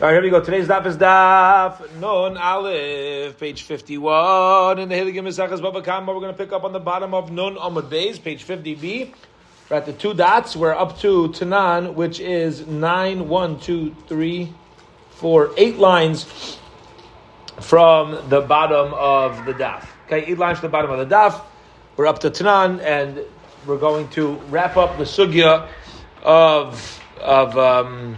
All right, here we go. Today's daf is daf Nun Aleph, page 51. In the Hiligim Mesachas Baba Kama, we're going to pick up on the bottom of Nun Amud Beis, page 50b. We're at the two dots. We're up to Tanan, which is nine, one, two, three, four, eight lines from the bottom of the daf. Okay, eight lines from the bottom of the daf. We're up to Tanan, and we're going to wrap up the sugya of of. Um,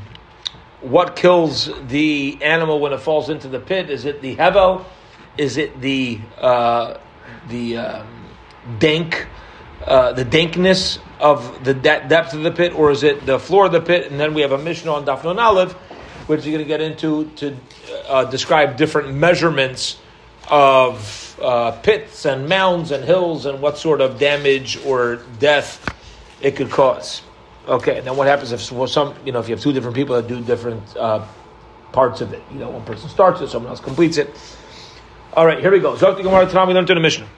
what kills the animal when it falls into the pit? Is it the hevel? Is it the uh, the um, dank, uh, the dankness of the de- depth of the pit, or is it the floor of the pit? And then we have a Mishnah on Dafnon Aleph, which you're going to get into to uh, describe different measurements of uh, pits and mounds and hills and what sort of damage or death it could cause. Okay, and then what happens if some, you know, if you have two different people that do different uh, parts of it? You know, one person starts it, someone else completes it. All right, here we go. Zok the Gemara Tanam, we learned to the Mishnah.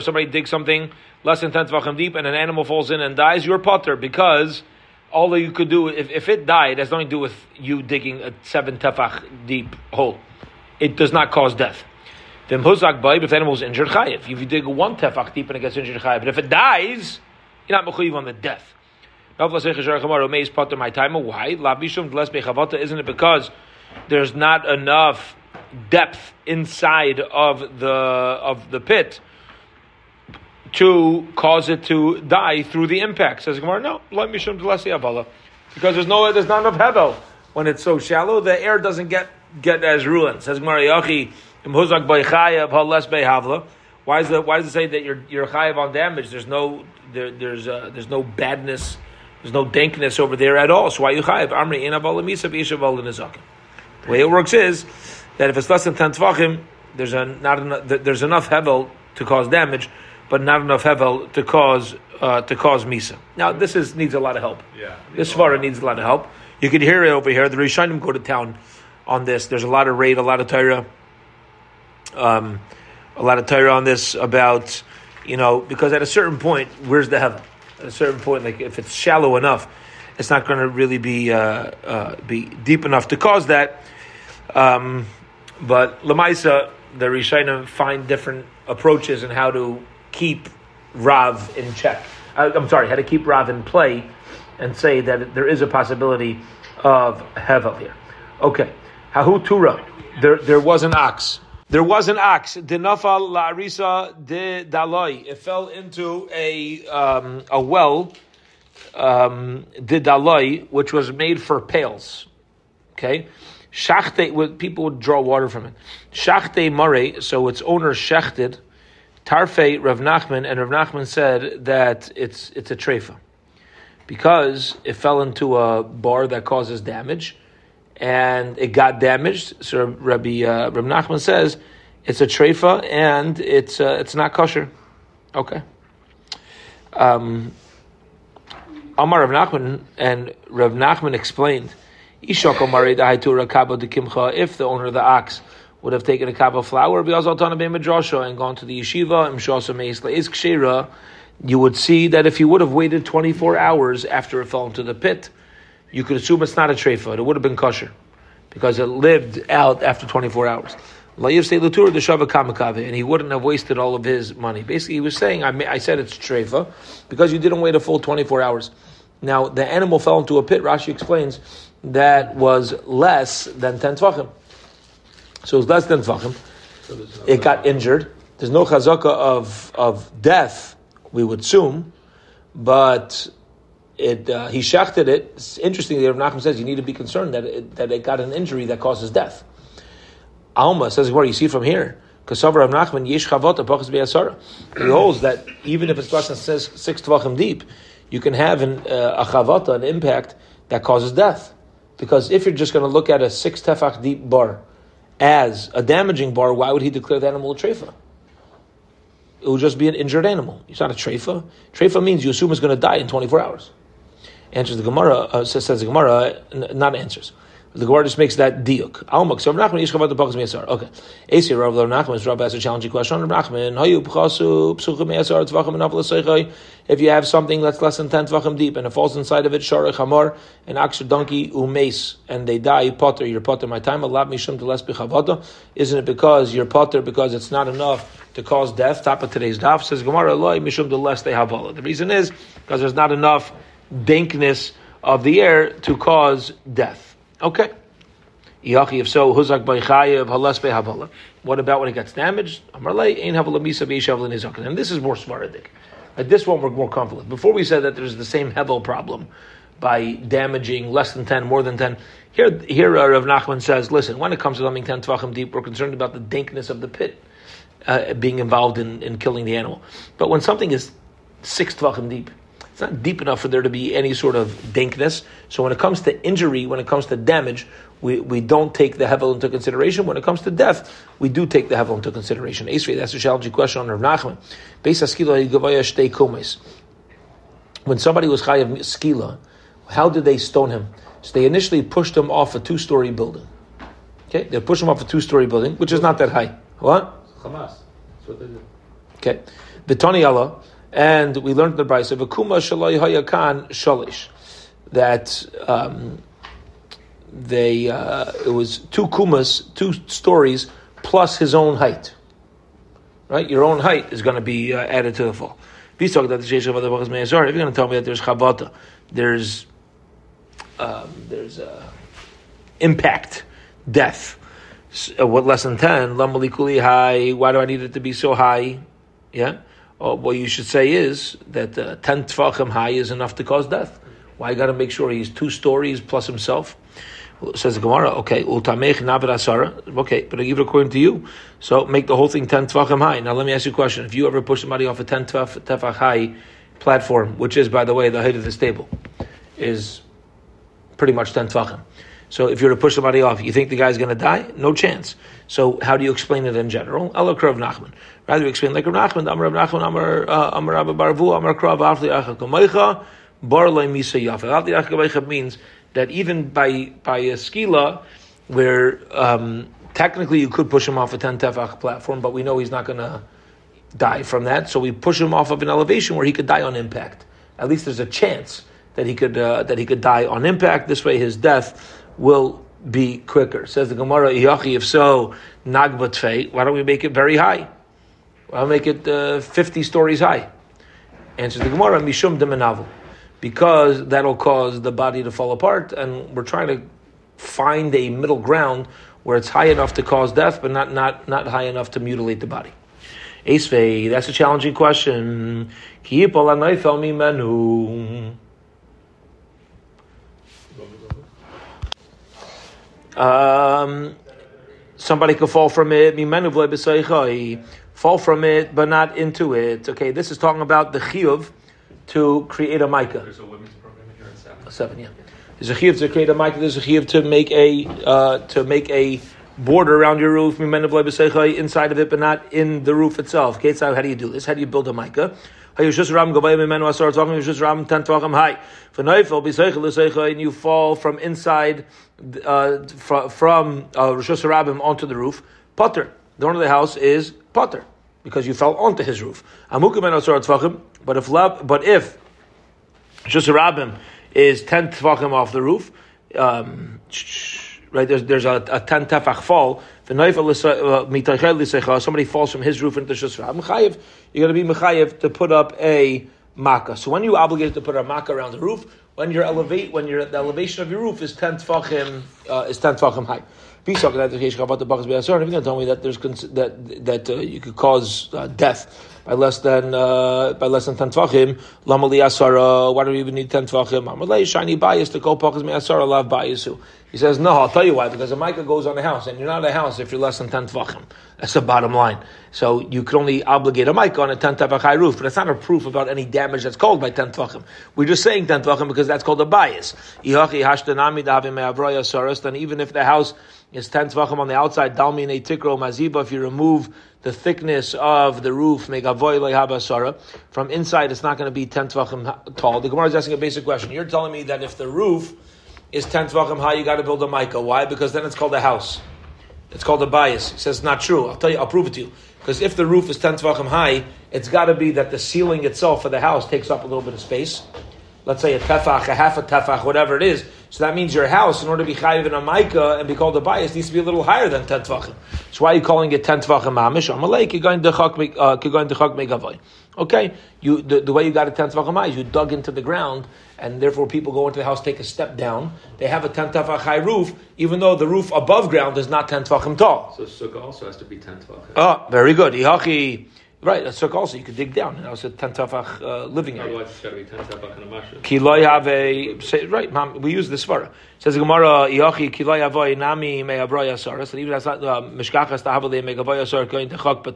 Somebody digs something less than 10 tvachim deep and an animal falls in and dies, you're potter because all that you could do, if, if it died, has nothing to do with you digging a 7 tefach deep hole. It does not cause death. Then huzak baib, if the animal is injured, chayiv. If you dig one tefach deep and it gets injured, chayiv. But if it dies, you're not mechuyiv on the death. Why? Isn't it because there's not enough depth inside of the of the pit to cause it to die through the impact? Says Gemara, no, because there's no there's not enough hevel when it's so shallow. The air doesn't get get as ruined. Says Gemara. Why is the why does it say that you're you're chayav on damage? There's no there, there's uh, there's no badness, there's no dankness over there at all. So why you chayav? Amri The way it works is that if it's less than ten tvachim, there's a not enough, there's enough hevel to cause damage, but not enough hevel to cause uh, to cause misa. Now this is needs a lot of help. Yeah, this svara needs a lot of help. You can hear it over here. The Rishonim go to town on this. There's a lot of raid, a lot of Torah um, a lot of Torah on this about, you know, because at a certain point, where's the hevel? At a certain point, like if it's shallow enough, it's not going to really be uh, uh, be deep enough to cause that. Um, but Lamaisa, the Rishonim find different approaches and how to keep Rav in check. Uh, I'm sorry, how to keep Rav in play, and say that there is a possibility of hevel here. Okay, Hahu Tura, there there was an ox there was an ox, dinafal la'arisa de daloi. It fell into a um, a well, um, daloi, which was made for pails. Okay, shachte. People would draw water from it. Shachte mare. So its owner shechted. Tarfe Rav Nachman, and Rav Nachman said that it's it's a treifa because it fell into a bar that causes damage and it got damaged. So Rabbi uh, Rabbi Nachman says it's a treifa and it's uh, it's not kosher. Okay. Um, Amar Rav Nachman and Rav Nachman explained. If the owner of the ox would have taken a cup of flour, and gone to the yeshiva, you would see that if he would have waited 24 hours after it fell into the pit, you could assume it's not a treifa. It would have been kosher because it lived out after 24 hours. And he wouldn't have wasted all of his money. Basically, he was saying, I, I said it's treifa because you didn't wait a full 24 hours. Now, the animal fell into a pit, Rashi explains, that was less than 10 tvachim. So it was less than tvachim. it got injured. There's no chazaka of, of death, we would assume, but it, uh, he shachted it. It's interesting that Rav Nachman says you need to be concerned that it, that it got an injury that causes death. Alma says where you see from here. Kasav Rav Nachman yesh chavota pachas be'asara. He holds that even if it's less than says six tvachim deep, you can have an, uh, a chavota, an impact that causes death. Because if you're just going to look at a six tefach deep bar as a damaging bar, why would he declare the animal a treifa? It would just be an injured animal. It's not a treifa. Treifa means you assume it's going to die in 24 hours. Answers the Gemara, uh, says, the Gemara, not answers. The Gemara just makes that diuk. Almak. So Rav Nachman the Pachas Me'asar. Okay. Esi Rav Nachman is Rav asked a challenging question. Rav Nachman Pchasu Psuchim. If you have something that's less than ten tvachim deep and it falls inside of it, Sharich Hamar, an Aksher donkey umace, and they die, potter, you're potter. My time Allah mishum to less bichavata. Isn't it because you're potter because it's not enough to cause death? Top of today's daf says Gemara Allah mishum to less they havala. The reason is because there's not enough dankness of the air to cause death. Okay. If so, huzak by chayev halas havala. What about when it gets damaged? Amarle havala misa. And this is more svaradik. At this one, we're more comfortable. Before we said that there's the same hevel problem by damaging less than ten, more than ten. Here, here uh, Rav Nachman says, listen, when it comes to coming ten tvachim deep, we're concerned about the dankness of the pit uh, being involved in, in killing the animal. But when something is six tvachim deep, it's not deep enough for there to be any sort of dankness. So when it comes to injury, when it comes to damage, we, we don't take the hevel into consideration. When it comes to death, we do take the hevel into consideration. Esri, that's a challenging question on Rav Nachman. When somebody was chayav skila, how did they stone him? So they initially pushed him off a two-story building. Okay, they pushed him off a two-story building, which is not that high. What? Hamas. That's what they did. Okay, the Tony Allah and we learned the Brisa of Akuma Shalai Hayakan Shalish that um, they uh, it was two kumas, two stories plus his own height. Right, your own height is going to be uh, added to the fall. If you're going to tell me that there's chavata, there's um, there's uh, impact, death. So, uh, what less than ten? Why do I need it to be so high? Yeah oh, what you should say is that uh, 10 tfachim high is enough to cause death. Why got to make sure he's two stories plus himself? Says the Gemara, okay, ultamech asara. Okay, but even according to you, so make the whole thing 10 tfachim high. Now let me ask you a question. If you ever push somebody off a 10 tefach high platform, which is, by the way, the height of this table, is pretty much 10 tfachim. So if you're to push somebody off, you think the guy's going to die? No chance. So how do you explain it in general? Krav Nachman. Rather you explain like Rav Nachman, Amar Rav Nachman, Amar uh, Amar Barvu, Amar Krav Afli Acha Kamaycha, Bar Misa. Afli means that even by by a skila, where um, technically you could push him off a ten tefach platform, but we know he's not going to die from that. So we push him off of an elevation where he could die on impact. At least there's a chance that he could uh, that he could die on impact. This way, his death will be quicker. Says the Gemara, if so, nagbatfei, why don't we make it very high? Why don't make it uh, 50 stories high? Answers the Gemara, mishum demenavu. Because that'll cause the body to fall apart, and we're trying to find a middle ground where it's high enough to cause death, but not, not, not high enough to mutilate the body. Esvei, that's a challenging question. Um, somebody could fall from it. Fall from it, but not into it. Okay, this is talking about the chiyuv to create a micah. There's a women's program here in seven. Seven, yeah. There's a chiyuv to create a micah. There's a chiyuv to make a uh, to make a border around your roof, inside of it, but not in the roof itself. Okay, so how do you do this? How do you build a micah? and you fall from inside uh, from uh, Rosh Hashanah onto the roof, potter. The owner of the house is potter because you fell onto his roof. But if but if Rosh Hashanah is ten tefachim off the roof, um, right? There's there's a, a ten tefach fall. Uh, somebody falls from his roof into Rosh Hashanah. You're going to be mechayev to put up a makkah. So when you obligated to put a makkah around the roof, when your elevate, when your the elevation of your roof is ten tefachim, uh, is ten tefachim high. If you're going to tell me that there's that that uh, you could cause uh, death by less than uh, by less than ten tvachim, lamali asara. Why do we even need ten tvachim? Amalei shiny bias to call pachas me asara lav biasu. He says no. I'll tell you why. Because a mica goes on the house, and you're not a house if you're less than ten tvachim. That's the bottom line. So you can only obligate a mic on a ten tefach high roof, but it's not a proof about any damage that's caused by ten tvachim. We're just saying ten tvachim because that's called a bias. Then even if the house is ten tvachim on the outside, dalmi ne tikro maziba. If you remove the thickness of the roof, from inside, it's not going to be ten tvachim tall. The Gemara is asking a basic question. You're telling me that if the roof is ten tvachim high, you got to build a mica. Why? Because then it's called a house. It's called a bias. He says not true. I'll tell you. I'll prove it to you. Because if the roof is ten tvachim high, it's got to be that the ceiling itself of the house takes up a little bit of space. Let's say a tefach, a half a tefach, whatever it is. So that means your house, in order to be chayiv in a mica and be called a bias, needs to be a little higher than ten tvachim. So why are you calling it ten tvachim mamish? Amalek, you're going to chak megavoy. Uh, okay, you the, the way you got a ten tvachim high is you dug into the ground, and therefore people go into the house, take a step down. They have a ten tefach high roof, even though the roof above ground is not ten tvachim tall. So sukkah also has to be ten tvachim. Oh, very good. Ihachi. Right, that's also you could dig down. And was a ten tefach uh, living area. Otherwise, it's got to be ten tefach and a masha. Ki have a say, right. Mom, we use this svara. Says the Gemara, Yochi ki loy avoy nami me abroya saras. And even as not uh, mishkachas tahavale me gavoya sar going to chok.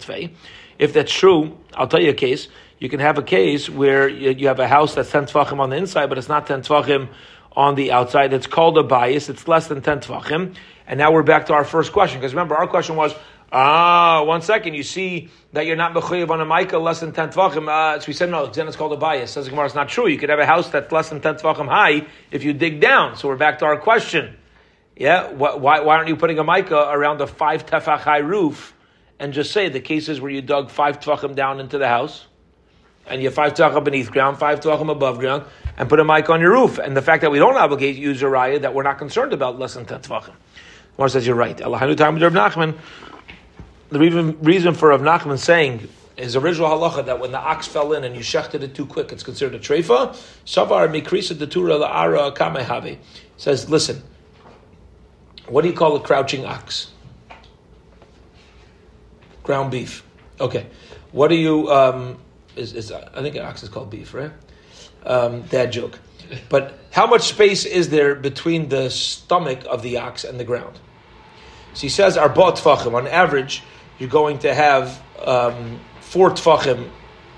If that's true, I'll tell you a case. You can have a case where you, have a house that's ten tefachim on the inside, but it's not ten tefachim on the outside. It's called a bias. It's less than ten tefachim. And now we're back to our first question because remember our question was. Ah, one second. You see that you're not mechuyev on a mica less than ten tvachim. Uh, so we said no. Then it's called a bias. Says Gemara, it's not true. You could have a house that's less than ten tvachim high if you dig down. So we're back to our question. Yeah, why, why, why aren't you putting a mica around a five tefach high roof and just say the cases where you dug five tvachim down into the house and you have five tvachim beneath ground, five tvachim above ground, and put a mic on your roof. And the fact that we don't obligate you raya that we're not concerned about less than ten tvachim. Gemara says you're right. Allahanu time with Nachman the reason, reason for Rav Nachman saying his original halacha that when the ox fell in and you shechted it too quick, it's considered a treifa. Savar mikrisa detura la'ara kamehave says, listen, what do you call a crouching ox? Ground beef. Okay. What do you? Um, is, is I think an ox is called beef, right? Um, dad joke. But how much space is there between the stomach of the ox and the ground? So he says, arba tfachim. On average, you're going to have um, four tfachim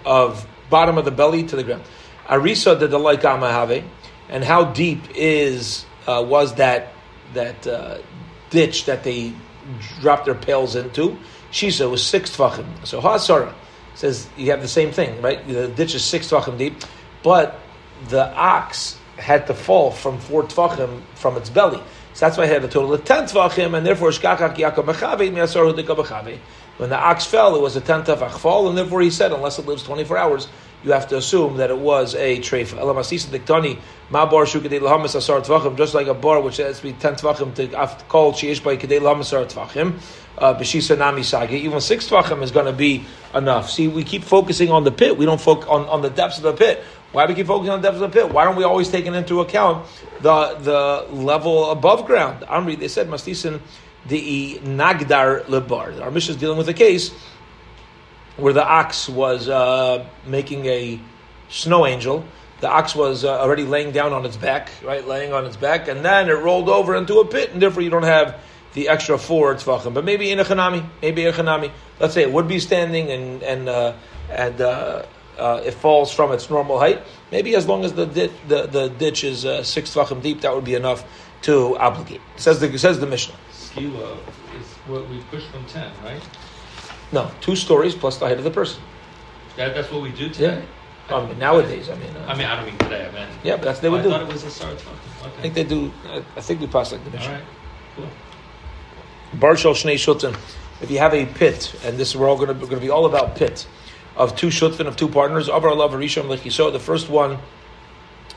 of bottom of the belly to the ground. Arisa de like amahave, and how deep is uh, was that that uh, ditch that they dropped their pails into? Shisa was six tfachim. So Hasara says you have the same thing, right? The ditch is six tfachim deep, but the ox had to fall from four tfachim from its belly. So that's why I had a total of ten tvachim, and therefore When the ox fell, it was a ten tefach fall, and therefore he said, unless it lives twenty four hours, you have to assume that it was a treifa. Elamasisa diktani ma bar shukadei lahamas asar tvachim, just like a bar which has to be ten tvachim to call sheish by kadei lahamas asar tvachim. Uh, b'shisa nami sagi. Even six tvachim is going to be enough. See, we keep focusing on the pit. We don't focus on, on the depths of the pit. Why do we keep focusing on the depths of the pit? Why don't we always take into account the the level above ground? Amri, they said, Mastisin the Nagdar Lebar. Our mission is dealing with a case where the ox was uh, making a snow angel. The ox was uh, already laying down on its back, right, laying on its back, and then it rolled over into a pit, and therefore you don't have the extra four tzvachim. But maybe in a chanami, maybe a chanami. Let's say it would be standing and and uh, and uh, uh, it falls from its normal height. Maybe as long as the di- the, the ditch is uh, six tvachim deep, that would be enough to obligate. Says the says the Mishnah. Skila is what we push from ten, right? No, two stories plus the height of the person. That, that's what we do today. Yeah. I mean, nowadays, I mean. Uh, I mean, I don't mean today. I mean. Yeah, but that's they would I do. thought it was a start Okay. I think they do. I, I think we pass like the All Mishnah. right. Cool. Barshal Shnei Shutin. If you have a pit, and this we're all going to, going to be all about pit of two shutvin of two partners. Avar Allah Rishon Lechiso. The first one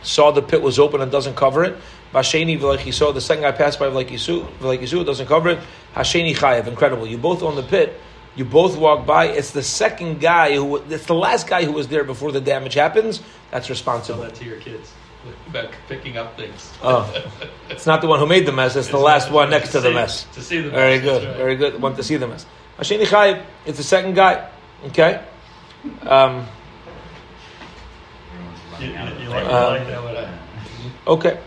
saw the pit was open and doesn't cover it. Vasheni V'lechiso. The second guy passed by V'lechisu. V'lechisu doesn't cover it. Hasheni Chayev. Incredible. You both own the pit. You both walk by. It's the second guy who. It's the last guy who was there before the damage happens. That's responsible. Tell that to your kids about picking up things. Oh, it's not the one who made the mess. It's the last one next to the see- mess. To see the Very mess, good, right. very good. Want to see the mess. Hasheni Chayiv, it's the second guy. Okay? Um, You, you, you like, Uh, like that? What I- okay.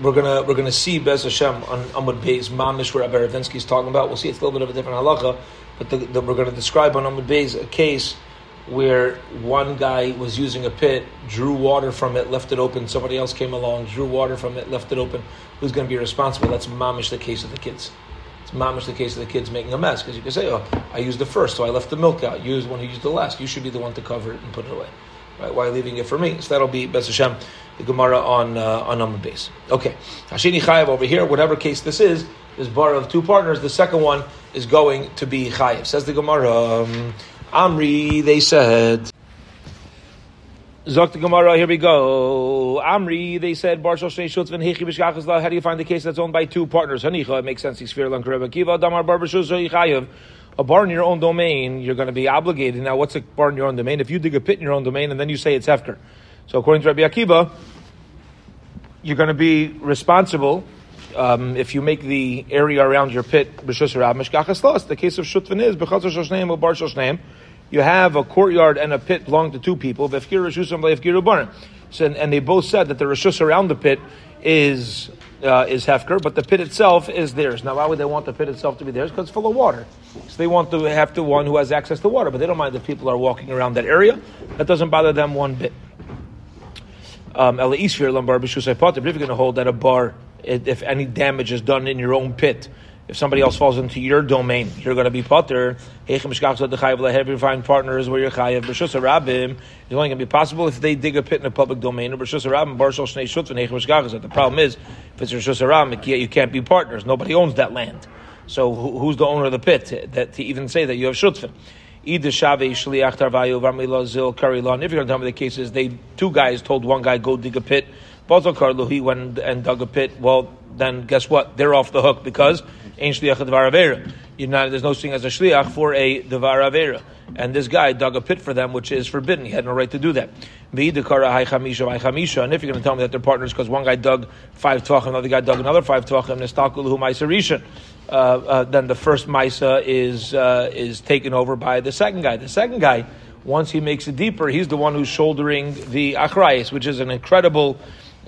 We're gonna we're gonna see Bez Hashem on Amud Beis Mamish where Ravinsky is talking about. We'll see it's a little bit of a different halacha, but the, the, we're going to describe on Amud Beis a case where one guy was using a pit, drew water from it, left it open. Somebody else came along, drew water from it, left it open. Who's going to be responsible? That's Mamish the case of the kids. It's mamish the case of the kids making a mess because you can say, "Oh, I used the first, so I left the milk out. You was one who used the last. You should be the one to cover it and put it away. Right? Why leaving it for me?" So that'll be Bes Hashem the Gemara on uh, on Amud Beis. Okay, Hashini Chayev over here. Whatever case this is, this bar of two partners. The second one is going to be Chayev. Says the Gemara. Um, Amri, they said. Zok the Gemara, here we go. Amri, they said, Bar Shoshnei Shutzvin Hechi B'Shkachas La. How do you find the case that's owned by two partners? Hanicha, it makes sense. He's Lan Kareba Kiva, Damar Bar Chayev. A bar in your own domain, you're going to be obligated. Now, what's a bar in your own domain? If you dig a pit in your own domain and then you say it's Hefker. So, according to Rabbi Akiva, you're going to be responsible um, if you make the area around your pit b'shus The case of shutvin is shoshneim or bar shoshneim you have a courtyard and a pit belong to two people. So, and, and they both said that the rishus around the pit is uh, is hefker, but the pit itself is theirs. Now, why would they want the pit itself to be theirs? Because it's full of water. So they want to have the one who has access to water, but they don't mind if people are walking around that area. That doesn't bother them one bit. Um, but if you're going to hold that a bar, if any damage is done in your own pit, if somebody else falls into your domain, you're going to be potter. Every find partners where you're chayav. B'shus rabim It's only going to be possible if they dig a pit in a public domain. Rabim barshal shnei v'neichim The problem is if it's b'shus rabim, you can't be partners. Nobody owns that land. So who's the owner of the pit that to even say that you have shutzvin? Either Shave Shliach Tarvayu Vamila Zil Karilon. If you're going to tell me the cases, they two guys told one guy go dig a pit. Bazel he went and dug a pit. Well, then guess what? They're off the hook because Ein shliach devar avera. Not, there's no thing as a shliach for a devar avera. And this guy dug a pit for them, which is forbidden. He had no right to do that. And if you're going to tell me that they're partners because one guy dug five tvachim, another guy dug another five tvachim, uh, uh, then the first maisa is uh, is taken over by the second guy. The second guy, once he makes it deeper, he's the one who's shouldering the achrayis, which is an incredible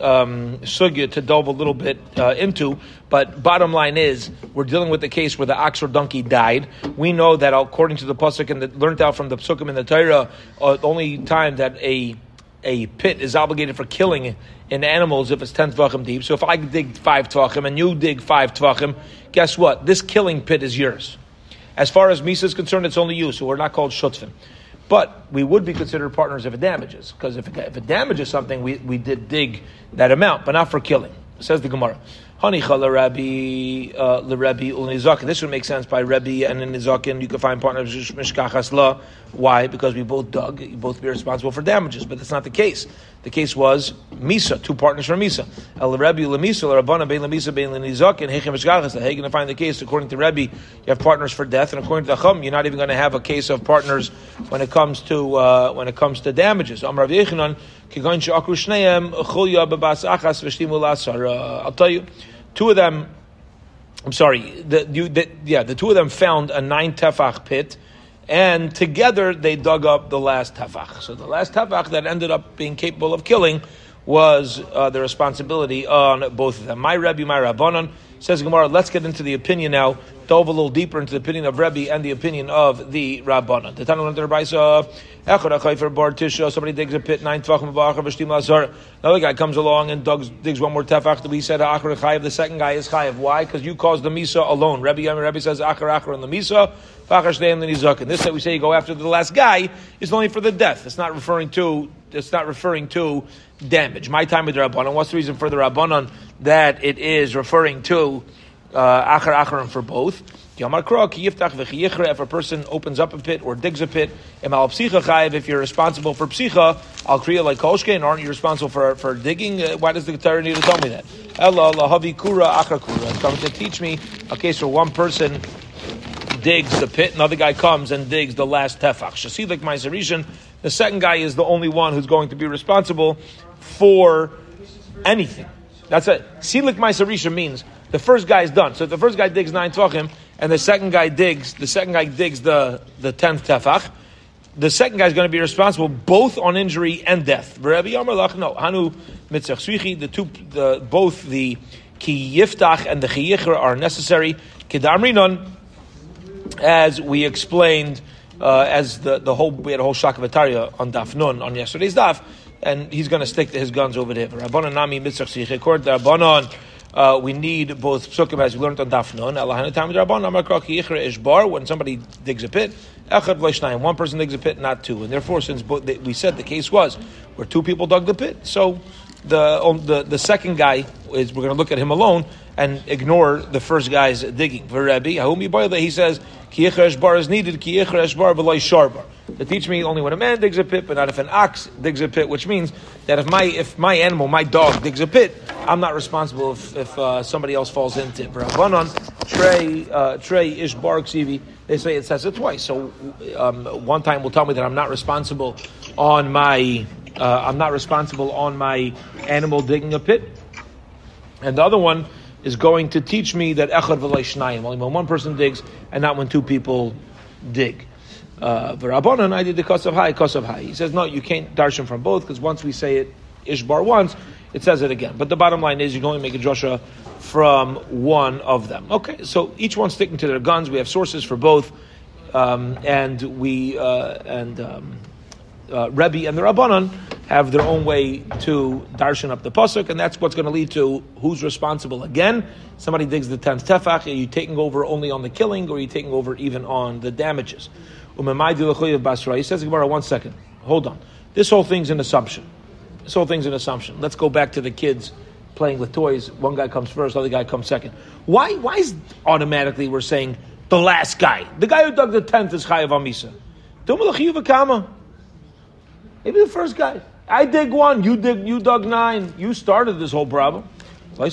um, sugya to delve a little bit uh, into. But bottom line is, we're dealing with the case where the ox or donkey died. We know that according to the pasuk and that learned out from the psukim in the Torah, uh, the only time that a a pit is obligated for killing in animals if it's ten tvachim deep. So if I dig five tvachim and you dig five tvachim, guess what? This killing pit is yours. As far as Misa is concerned, it's only you, so we're not called shutvim. But we would be considered partners if it damages, because if it, if it damages something, we, we did dig that amount, but not for killing. Says the Gemara. Rabbi uh, Rabbi Ulnizakin. This would make sense by Rabbi and Nizakin. You can find partners Mishkachas La. Why? Because we both dug. You both be responsible for damages, but that's not the case. The case was Misa, two partners for Misa. El Rabbi Lemisa, Rabbana Bein Lemisa Bein Nizakin. Hechem Mishkachas. How are you going to find the case? According to Rabbi, you have partners for death, and according to the Chum, you're not even going to have a case of partners when it comes to uh, when it comes to damages. Amar Yochanan. I'll tell you, two of them. I'm sorry. The, you, the, yeah, the two of them found a nine tefach pit, and together they dug up the last tefach. So the last tefach that ended up being capable of killing was uh, the responsibility on both of them. My Rebbe, my Rabbanon says Gemara. Let's get into the opinion now. Delve a little deeper into the opinion of Rebbe and the opinion of the Rabbanon. The the Rabbaisa Somebody digs a pit nine tvachim lazar. Another guy comes along and digs, digs one more tefach. We said achar chayiv. The second guy is chayiv. Why? Because you caused the misa alone. Rebbe Yami Rebbe says achar achar on the misa. Fachar nizak. And this that we say you go after the last guy is only for the death. It's not referring to. It's not referring to damage. My time with the rabbanon. What's the reason for the rabbanon that it is referring to uh, achar acharon for both? If a person opens up a pit or digs a pit, if you're responsible for psicha, I'll create like kolshke, And aren't you responsible for, for digging? Uh, why does the Torah need to tell me that? Allah, kura achakura. It's coming to teach me a case where one person digs the pit, another guy comes and digs the last tefach. Shasilik Maisarishan, the second guy is the only one who's going to be responsible for anything. That's it. Silik Maisarisha means the first guy is done. So the first guy digs nine tvachim, and the second guy digs, the second guy digs the, the tenth tefach, the second guy is going to be responsible both on injury and death. No, Hanu the two, the, both the ki yiftach and the chiyichra are necessary. Kedamrinon, as we explained, uh, as the, the whole, we had a whole shakavataria on daf nun, on yesterday's daf, and he's going to stick to his guns over there. Rabbanon nami mitzach to Rabbanon, uh, we need both psukim as we learned on Dafnon. When somebody digs a pit, one person digs a pit, not two. And therefore, since we said the case was where two people dug the pit, so the the the second guy is we're going to look at him alone and ignore the first guy's digging. For Rabbi, he says ki bar is needed ki bar v'loy sharbar. To teach me only when a man digs a pit, but not if an ox digs a pit, which means that if my if my animal, my dog, digs a pit, I'm not responsible if, if uh, somebody else falls into it. Rabbanon, Trey, uh, Trey Ishbar Ksivi, they say it says it twice. So um, one time will tell me that I'm not responsible on my uh, I'm not responsible on my animal digging a pit, and the other one is going to teach me that echad shnayim, only when one person digs and not when two people dig. Uh, V'rabbanan, I did the kosav high, kosav high. He says, no, you can't darshan from both, because once we say it ishbar once, it says it again. But the bottom line is you can only make a drasha from one of them. Okay, so each one sticking to their guns. We have sources for both, um, and we uh, and um, uh, Rebbe and the Rabbanon have their own way to darshan up the pasuk, and that's what's going to lead to who's responsible. Again, somebody digs the tenth tefach. Are you taking over only on the killing, or are you taking over even on the damages? Umm he says, Gemara, one second. Hold on. This whole thing's an assumption. This whole thing's an assumption. Let's go back to the kids playing with toys. One guy comes first, other guy comes second. Why? Why is automatically we're saying the last guy, the guy who dug the tenth is chayav amisa? Maybe the first guy. I dig one, you dig, you dug nine. You started this whole problem. The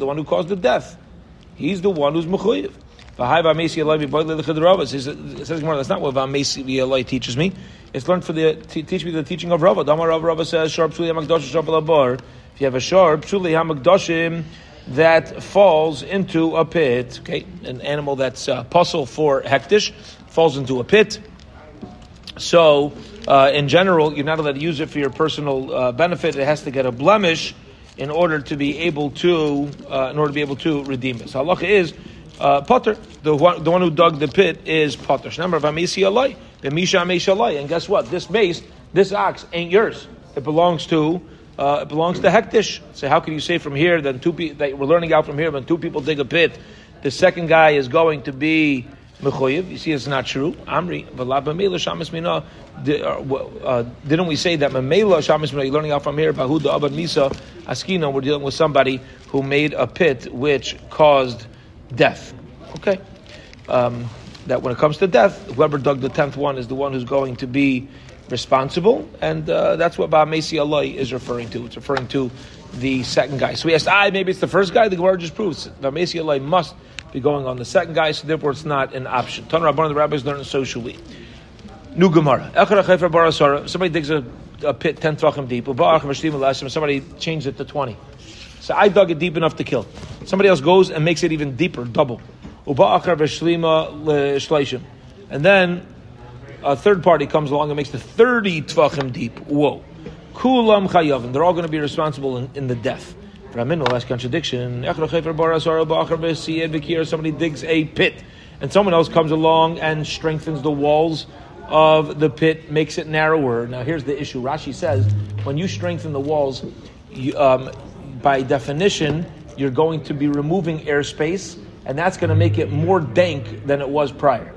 one who caused the death. He's the one who's mechuyev. Says. That's not what Vamesi teaches me. It's learned for the teach me the teaching of Rava. Damar Rava Rava says sharp psuli hamakdoshim sharp labar. If you have a sharp psuli hamakdoshim that falls into a pit, okay, an animal that's uh, puzzle for hektish falls into a pit. So, uh, in general, you're not allowed to use it for your personal uh, benefit. It has to get a blemish in order to be able to, uh, in order to be able to redeem it. So, halacha is uh, Potter, the one, the one who dug the pit is Potter. Number of Amisi Alai, the Misha Alai. And guess what? This mace, this ox ain't yours. It belongs to uh, it belongs to Hektish. So how can you say from here that two people that we're learning out from here when two people dig a pit, the second guy is going to be mechoyev? You see, it's not true. Amri shamis mina. Uh, uh, didn't we say that memela shamis mina? You're learning out from here. Bahuda abad misa askina. We're dealing with somebody who made a pit which caused death. Okay? Um, that when it comes to death, whoever dug the tenth one is the one who's going to be responsible, and uh, that's what Ba'amesi Allah is referring to. It's referring to the second guy. So we asked, ah, maybe it's the first guy. The Gemara just proves Ba'amesi Allah must be going on the second guy, so therefore it's not an option. Tan Rabban, the rabbis learn socially. New Gemara. Somebody digs a, a pit ten tvachim deep. Somebody changed it to twenty. So I dug it deep enough to kill. Somebody else goes and makes it even deeper, double. And then a third party comes along and makes the 30 tvachim deep. Whoa. Kulam chayavim. They're all going to be responsible in, in the death. Ramin, last contradiction. Somebody digs a pit, and someone else comes along and strengthens the walls of the pit, makes it narrower. Now, here's the issue. Rashi says when you strengthen the walls, you, um, by definition, you're going to be removing airspace, and that's going to make it more dank than it was prior.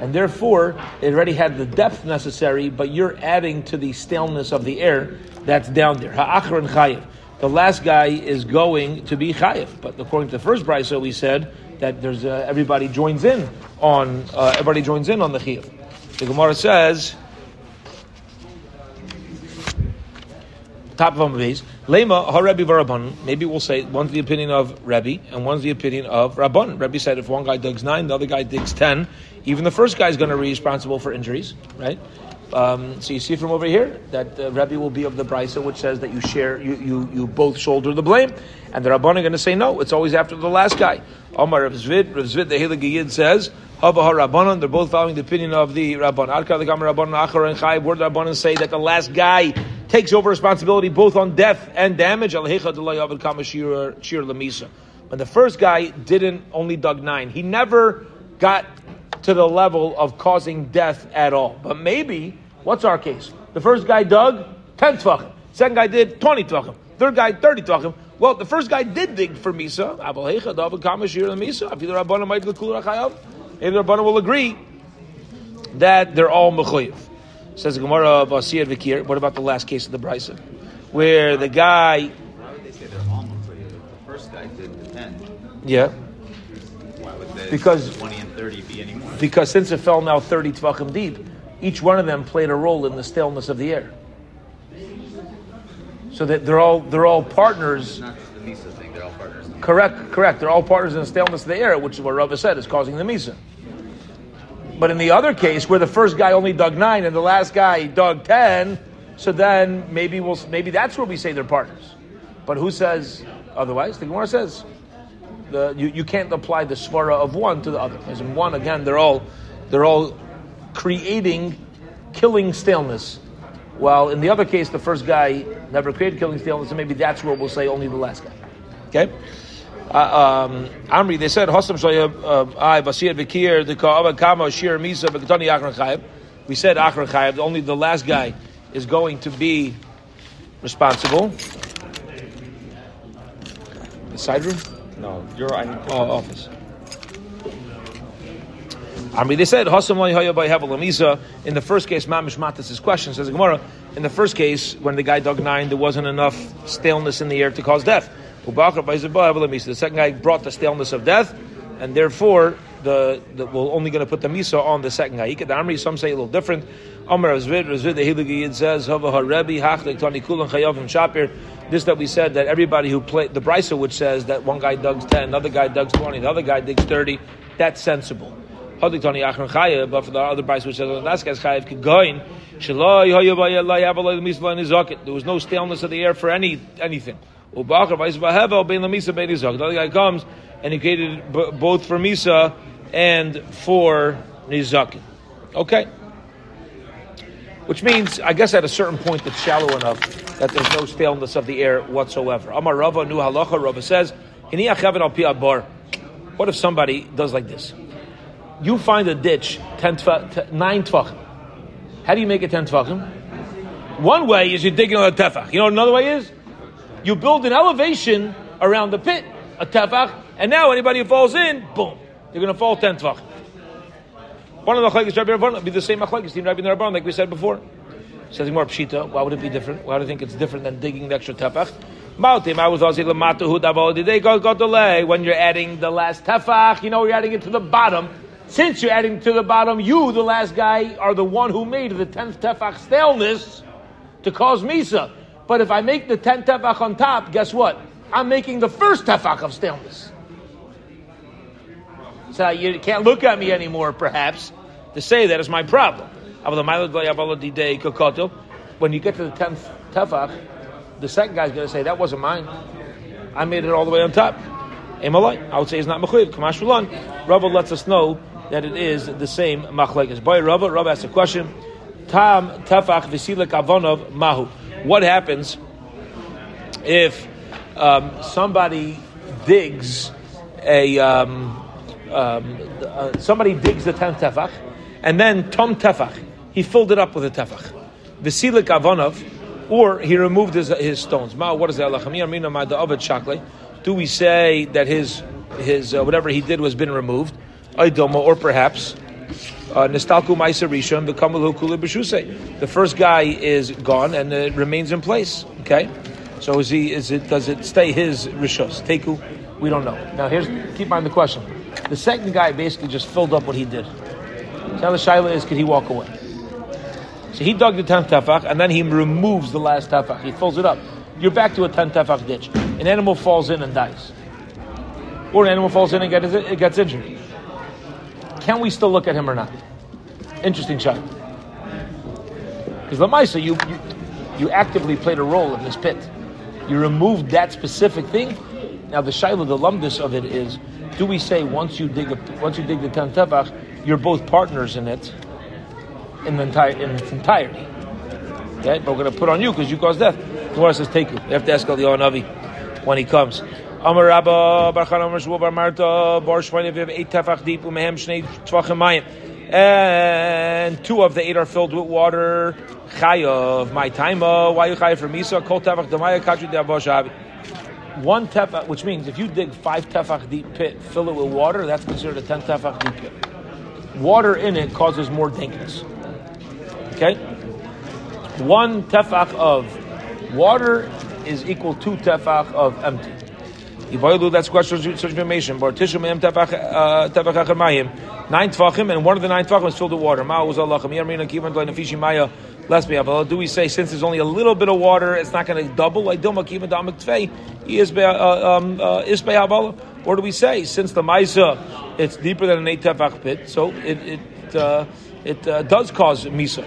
And therefore, it already had the depth necessary, but you're adding to the staleness of the air that's down there. Ha'achar and chayiv. The last guy is going to be chayiv. But according to the first brisa, we said that there's uh, everybody joins in on uh, everybody joins in on the chayiv. The Gemara says top of Amavez. Lema Harebi Varabban. Maybe we'll say one's the opinion of Rebbe and one's the opinion of Rabban. Rebbe said if one guy digs nine, the other guy digs ten, even the first guy is going to be responsible for injuries, right? Um, so you see from over here that uh, Rebbe will be of the brisa, which says that you share, you, you, you both shoulder the blame, and the Rabban are going to say no. It's always after the last guy. Omar Rav Zvid, Rav Zvid, the Hilig says Hava Rabbanon. They're both following the opinion of the Rabban. Adkar the Gamar Rabbanon Achar and. Where the Rabbanon say that the last guy takes over responsibility both on death and damage. When the first guy didn't only dug nine, he never got to the level of causing death at all. But maybe, what's our case? The first guy dug 10 tvachim. Second guy did 20 tvachim. Third guy 30 tvachim. Well, the first guy did dig for Misa. Abel Hecha, Dab and Kamashir, and Misa. Maybe the Rabbanon will agree that they're all mechuyev. Says the Gemara Basir Vikir. What about the last case of the Brisa? Where the guy, Why would they say they're almost like the first guy did the 10? yeah, the Because- 20 and 30 be any more? because since it fell now 30 tvachim deep, each one of them played a role in the staleness of the air. So that they're all they're all partners. Not the Misa thing, they're all partners. Correct, correct. They're all partners in the staleness of the air, which is what Rava said is causing the misa. But in the other case, where the first guy only dug nine and the last guy dug ten, so then maybe we'll maybe that's where we say they're partners. But who says otherwise? The Gemara says the you, you can't apply the svara of one to the other. As in one again, they're all they're all creating killing staleness. While in the other case, the first guy never created killing staleness, and maybe that's where we'll say only the last guy. Okay. Uh, um, Amri, they said Hosam Shaya I the. We said Achron Chayev. Only the last guy is going to be responsible. The side room. No, you're I need Oh, office. I mean, they said In the first case, Mamish Matas' question says Gemara. In the first case, when the guy dug nine, there wasn't enough staleness in the air to cause death. The second guy brought the staleness of death, and therefore the, the we're only going to put the misa on the second guy. Some say a little different. Razvid, the says Harebi Hachlik Tani Kulan Shapir. This that we said that everybody who played the Brisa, which says that one guy digs ten, another guy digs twenty, the other guy digs thirty. That's sensible. Tani Achron Chayav, but for the other Brisa which says Chayav could go. Shalai Hayabay Allah Misla Nizaket. There was no staleness of the air for any anything. Ubakar Vais Bahevel Ben Lamisa Ben Nizaket. The other guy comes and he created both for Misa and for Nizaket. Okay. Which means, I guess, at a certain point, it's shallow enough that there's no staleness of the air whatsoever. Amar Rava Nu Halacha. Rava says. What if somebody does like this? You find a ditch ten tfa, t- nine tefachim. How do you make it ten tefachim? One way is you dig another tefach. You know another way is? You build an elevation around the pit, a tefach, and now anybody who falls in, boom, you're going to fall ten tefachim. One of the machlekes Rabbi Rabban be the same machlekes Team Rabbi Rabban like we said before. Says more pshita. Why would it be different? Why do you think it's different than digging the extra tefach? Mautim, I was also lamatu hudavol. They got got delay when you're adding the last tefach. You know you're adding it to the bottom. Since you're adding to the bottom, you, the last guy, are the one who made the tenth tefach staleness to cause misa. But if I make the tenth tefach on top, guess what? I'm making the first tefach of staleness. So you can't look at me anymore, perhaps, to say that is my problem. When you get to the tenth tefach, the second guy's going to say that wasn't mine. I made it all the way on top. Emalai, I would say it's not mechuyev. Kamash. Rava lets us know that it is the same machlekes. Boy, Rava, Rava asks a question. Tam tefach v'silek avonov mahu. What happens if um, somebody digs a um, um, uh, somebody digs the tenth tefach, and then tom tefach, he filled it up with a tefach. V'silek avonov, or he removed his, his stones. Ma, what is shakle. Do we say that his his uh, whatever he did was been removed? Or perhaps uh, Nistalku Rishon The first guy is gone and it remains in place. Okay, so is he? Is it? Does it stay his Rishos? Teku? We don't know. Now here's keep in mind the question. The second guy basically just filled up what he did. So now the shaila is, could he walk away? So he dug the tenth tefach and then he removes the last tefach. He fills it up. You're back to a tenth tefach ditch. An animal falls in and dies, or an animal falls in and gets, it gets injured. Can we still look at him or not? Interesting shot. Because Lamaisa, you, you you actively played a role in this pit. You removed that specific thing. Now the shaila, the lumdus of it is: Do we say once you dig a, once you dig the ten tefach, you're both partners in it in the entire in its entirety? Okay, but we're going to put on you because you caused death. The Gemara says, "Take you." You have to ask El Navi when he comes. Amar Rabba Amar Bar Marta Bar Shvain Aviv eight tefach deep umehem shnei tvachim mayim, and two of the eight are filled with water. Chayav my taima. Uh, why you chayav for misa? Kol tefach. One tefach, which means if you dig five tefach deep pit, fill it with water, that's considered a ten tefach deep pit. Water in it causes more dankness. Okay? one tefach of water is equal to tefach of empty. Yivayilu, that's question such information. Bar tishum em tefach uh, mayim. Nine tefachim, and one of the nine tefachim is filled with water. Ma was Allah Yamina kivan doy nafishi maya. Let's be. Do we say since there's only a little bit of water, it's not going to double? Like dilma kivan damak tvei is be uh, um, uh, Or do we say since the ma'isa it's deeper than an eight tefach pit, so it it uh, it uh, does cause misa.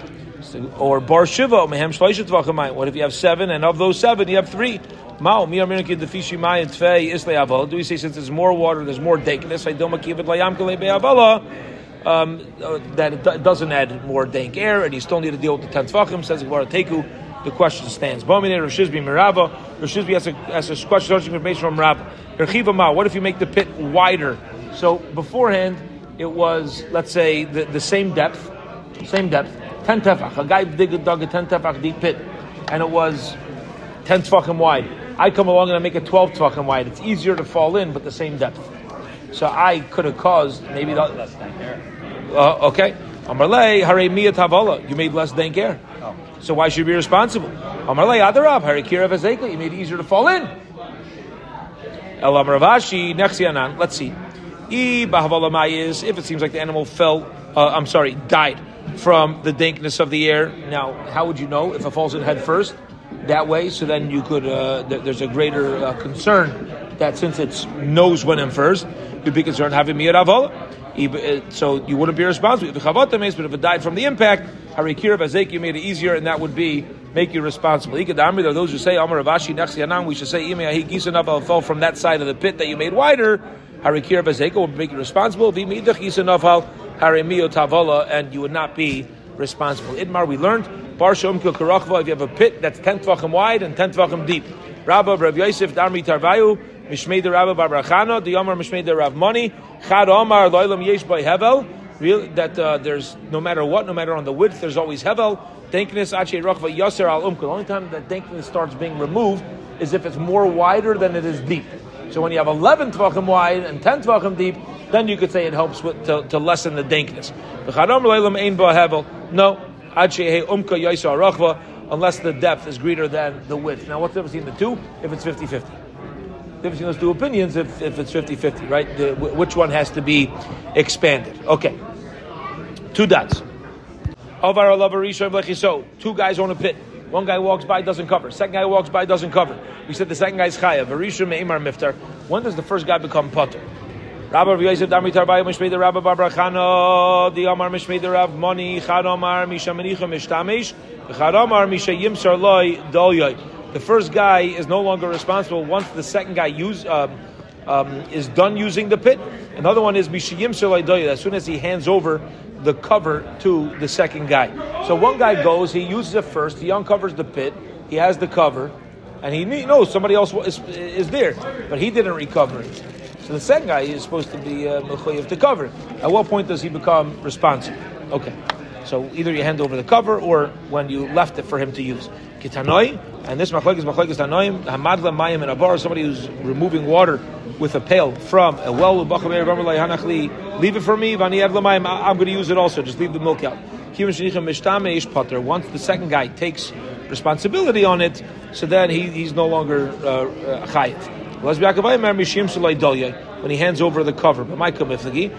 Or bar shiva mehem What if you have seven, and of those seven you have three? Mao mi aminaki the fishi mai and tvei isle aval. Do we say since there's more water, there's more dankness? I don't makiv it layam kale be'avala. Um, uh, that it doesn't add more dank air, and you still need to deal with the ten tvachim. Says Gemara Teku. The question stands. Mirava. Has a, has a question information from Ma. What if you make the pit wider? So beforehand, it was let's say the, the same depth, same depth, ten tefach. A guy dig, dug a ten tefach deep pit, and it was ten tefachim wide. I come along and I make it 12 tvachim wide. It's easier to fall in, but the same depth. So I could have caused maybe that. Uh, okay. Amarle hare miyat havala. You made less dank air. Oh. So why should you be responsible? Amarle adarav hare kira. You made it easier to fall in. El amaravashi nexianan. Let's see. I bahavala mayis. If it seems like the animal fell, uh, I'm sorry, died from the dankness of the air. Now, how would you know if it falls in head first? that way. So then you could, uh, th- there's a greater uh, concern that since it knows when in first, you'd be concerned having miyad avola. Uh, so you wouldn't be responsible. But if it died from the impact, harikir vazek, you made it easier, and that would be make you responsible. There are those who say Amar Rav Ashi Nechsi We should say Imeahi Gisanava fell from that side of the pit that you made wider. Harikir vazek will make you responsible. Tavala, and you would not be responsible. Idmar, we learned Bar Shom Kil Karachva, if you have a pit that's 10 tvachim wide and 10 tvachim deep. Rabba Rav Yosef Darmi Tarvayu, Mishmei the Rabba Bar the Yomar Mishmei the Rav Moni, Chad Omar Loilam Yesh by Hevel, Real, that uh, there's no matter what, no matter on the width, there's always Hevel. Dankness Ache Rachva Yasser Al Umkul. The only time that dankness starts being removed is if it's more wider than it is deep. So when you have 11 tvachim wide and 10 tvachim deep, then you could say it helps with, to, to lessen the dankness. No, unless the depth is greater than the width. Now, what's the difference between the two? If it's 50 50. Difference between those two opinions if, if it's 50 50, right? The, which one has to be expanded? Okay. Two dots. Two guys on a pit. One guy walks by, doesn't cover. Second guy walks by, doesn't cover. We said the second guy guy's chayav. When does the first guy become putter? Rabbi Rav Yosef Dami Tarbayu Mishmei the Rabbi bar bar Chanah the Amar Mishmei the Rav Moni Chad Amar Misha Menicha Mishtamish Chad Amar Misha Yimsar Loi Dolyoy. The first guy is no longer responsible once the second guy use, um, um, is done using the pit. Another one is Misha Yimsar Loi Dolyoy. As soon as he hands over the cover to the second guy. So one guy goes, he uses it first, he uncovers the pit, he has the cover, and he knows somebody else is, is there, but he didn't recover it. So the second guy is supposed to be uh, to cover. At what point does he become responsible? Okay. So either you hand over the cover or when you left it for him to use. Kitanoi, and this is machlek is tanoim, hamadla mayim and abar, somebody who's removing water with a pail from a well, leave it for me, I'm going to use it also, just leave the milk out. Once the second guy takes responsibility on it, so then he, he's no longer uh, uh, chayiv. When he hands over the cover, but my kamiflagi,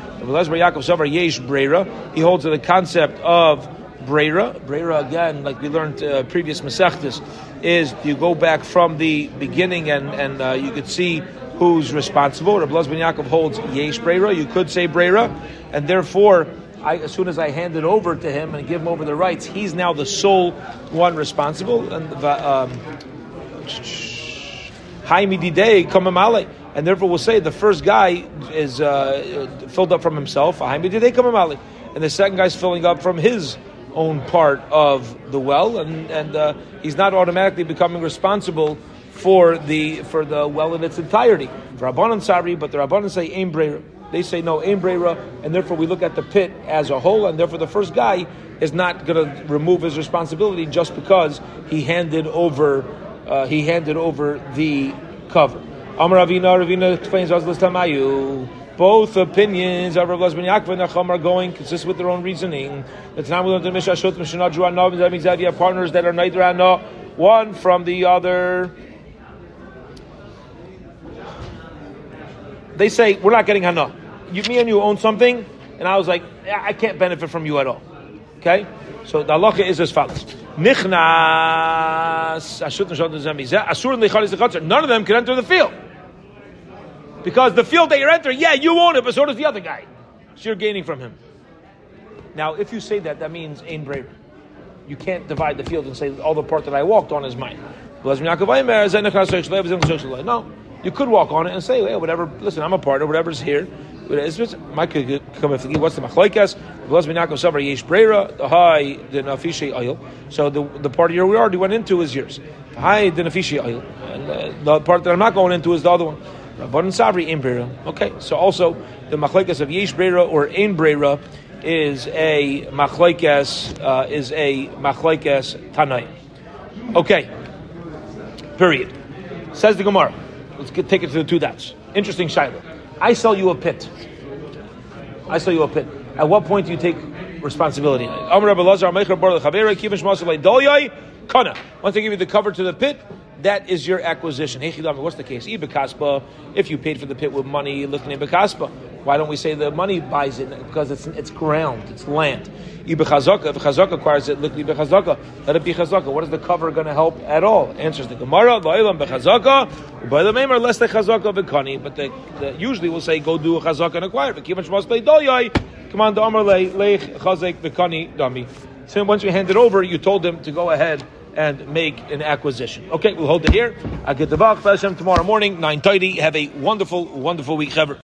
he holds to the concept of brera. Brera again, like we learned uh, previous masechtas, is you go back from the beginning and and uh, you could see who's responsible. Rabbi Ben Yaakov holds yesh brera. You could say brera, and therefore. I, as soon as I hand it over to him and give him over the rights, he's now the sole one responsible. And um, and therefore we'll say the first guy is uh, filled up from himself, and the second guy's filling up from his own part of the well, and, and uh, he's not automatically becoming responsible for the for the well in its entirety. For Rabbanan Sari, but the Rabbanan say Aim Brera. They say no Aim Brera, and therefore we look at the pit as a whole, and therefore the first guy is not going to remove his responsibility just because he handed over uh, he handed over the cover. Amar Ravina, Ravina explains Tamayu. Both opinions of Rav Ben Yaakov and Nachum are going consistent with their own reasoning. The learned the Mishnah Shut Mishnah partners that are neither one from the other. They say we're not getting Hana. You, me and you own something, and I was like, I can't benefit from you at all. Okay, so the halacha is as follows: Nichnas. None of them can enter the field because the field that you're entering, yeah, you own it, but so does the other guy. So you're gaining from him. Now, if you say that, that means Ein Breira. You can't divide the field and say all the part that I walked on is mine. No, you could walk on it and say, hey, whatever. Listen, I'm a partner. Whatever's here. My come what's the machlaikas? Breira the high the nafishe oil. So the the part here we already went into is yours. The high the nafishe oil, and uh, the part that I'm not going into is the other one. In. Okay, so also the machlaikas of yesh breira or in breira is a machlaikas uh, is a machlaikas tanai. Okay, period. Says the Gemara. Let's get, take it to the two dots. Interesting shaila. I sell you a pit. I sell you a pit. At what point do you take responsibility? Once I give you the cover to the pit, that is your acquisition. What's the case? If you paid for the pit with money, looking at why don't we say the money buys it? Because it's it's ground, it's land. If chazaka acquires it, look bechazaka. Let it be chazaka. What is the cover going to help at all? Answers the Gemara. La'ilam bechazaka. By the member, less the chazaka v'kani. But the, usually we'll say go do a chazaka and acquire. But kivan shmas. Come on, the amar leich chazak v'kani dami. So once you hand it over, you told them to go ahead and make an acquisition. Okay, we'll hold it here. I get the back. Tomorrow morning, nine thirty. Have a wonderful, wonderful week, ever.